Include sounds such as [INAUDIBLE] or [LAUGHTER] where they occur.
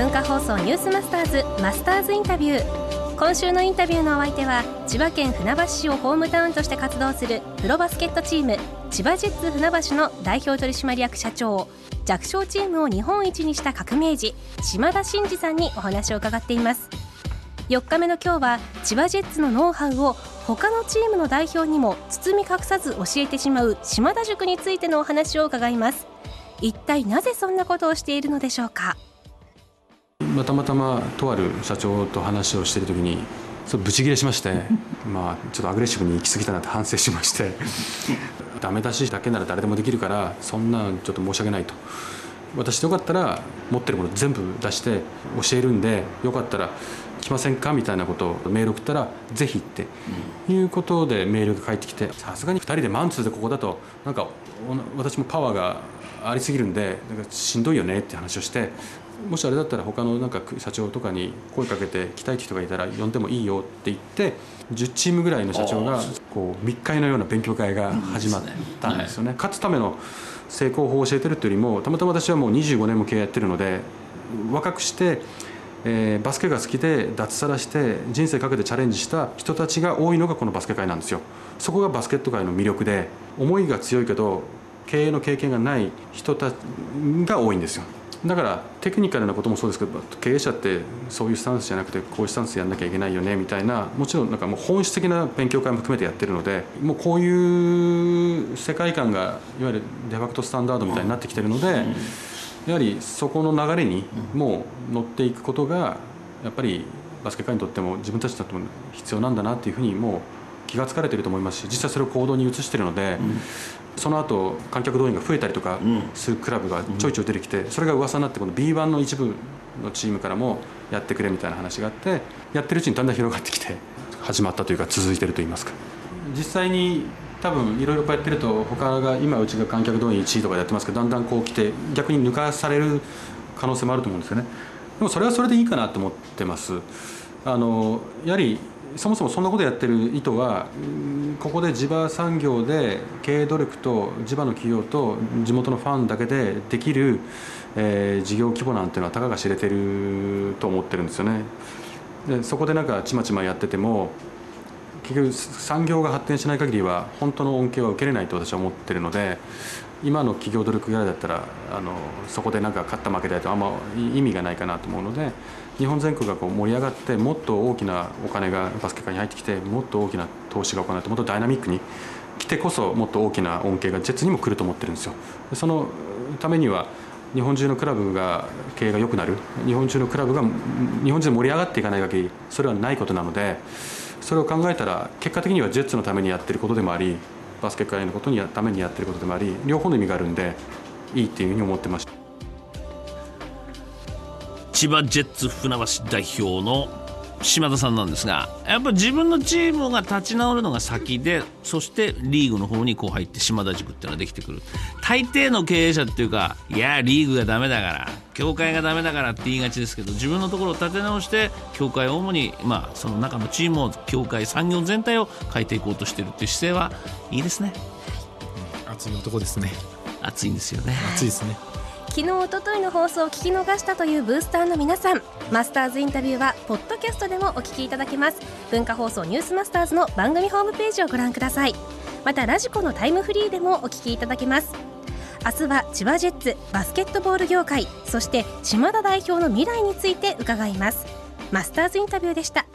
文化放送ニュースマスターズマスターズインタビュー。今週のインタビューのお相手は千葉県船橋市をホームタウンとして活動するプロバスケットチーム千葉ジェッツ船橋の代表取締役社長弱小チームを日本一にした革命児島田真二さんにお話を伺っています。4日目の今日は千葉ジェッツのノウハウを他のチームの代表にも包み隠さず教えてしまう島田塾についてのお話を伺います。一体なぜそんなことをしているのでしょうか？またまたまとある社長と話をしている時にそブチギレしまして [LAUGHS] まあちょっとアグレッシブに行き過ぎたなって反省しまして [LAUGHS] ダメ出しだけなら誰でもできるからそんなちょっと申し訳ないと。私よかったら持ってるもの全部出して教えるんでよかったら来ませんかみたいなことをメール送ったらぜひっていうことでメールが返ってきてさすがに2人でマンツーでここだとなんか私もパワーがありすぎるんでなんかしんどいよねって話をしてもしあれだったら他のなんか社長とかに声かけて来たい人がいたら呼んでもいいよって言って10チームぐらいの社長がこう密会のような勉強会が始まったんですよね。勝つための成功法を教えてるというよりもたまたま私はもう25年も経営やってるので若くして、えー、バスケが好きで脱サラして人生かけてチャレンジした人たちが多いのがこのバスケ界なんですよ。そこがバスケット界の魅力で思いが強いけど経営の経験がない人たちが多いんですよ。だからテクニカルなこともそうですけど経営者ってそういうスタンスじゃなくてこういうスタンスやんなきゃいけないよねみたいなもちろんなんかもう本質的な勉強会も含めてやってるのでもうこういう世界観がいわゆるデファクトスタンダードみたいになってきてるのでやはりそこの流れにもう乗っていくことがやっぱりバスケ界にとっても自分たちにとっても必要なんだなっていうふうにもう気が付かれてると思いますし実際それを行動に移してるので、その後観客動員が増えたりとかするクラブがちょいちょい出てきてそれが噂になってこの B1 の一部のチームからもやってくれみたいな話があってやってるうちにだんだん広がってきて始まったというか続いてるといいますか。実際に多分いろいろこうやってると他が今うちが観客動員1位とかやってますけどだんだんこう来て逆に抜かされる可能性もあると思うんですよね。でもそれはそれでいいかなと思ってます。あのやはりそもそもそんなことやってる意図はここで地場産業で経営努力と地場の企業と地元のファンだけでできる、えー、事業規模なんていうのはたかが知れてると思ってるんですよね。でそこでなんかちまちまやってても結局産業が発展しない限りは本当の恩恵は受けれないと私は思ってるので今の企業努力ぐらいだったらあのそこでなんか勝った負けだとあんま意味がないかなと思うので日本全国がこう盛り上がってもっと大きなお金がバスケ界に入ってきてもっと大きな投資が行われてもっとダイナミックに来てこそもっと大きな恩恵がジェッツにも来ると思ってるんですよ。そのためには日本中のクラブが経営が良くなる。日本中のクラブが日本中で盛り上がっていかない限りそれはないことなのでそれを考えたら結果的にはジェッツのためにやってることでもありバスケ界のことにためにやってることでもあり両方の意味があるんでいいっていうふうに思ってました。千葉ジェッツ船橋代表の島田さんなんですがやっぱ自分のチームが立ち直るのが先でそしてリーグの方にこう入って島田塾っていうのができてくる。大抵の経営者っていうかいやリーグがダメだから協会がダメだからって言いがちですけど自分のところを立て直して協会を主にまあその中のチームを協会産業全体を変えていこうとしてるっていう姿勢はいいですね。熱い男ですね。熱いんですよね。熱いですね昨日おとといの放送を聞き逃したというブースターの皆さん。マスターズインタビューはポッドキャストでもお聞きいただけます。文化放送ニュースマスターズの番組ホームページをご覧ください。またラジコのタイムフリーでもお聞きいただけます。明日は千葉ジェッツバスケットボール業界そして島田代表の未来について伺います。マスターズインタビューでした。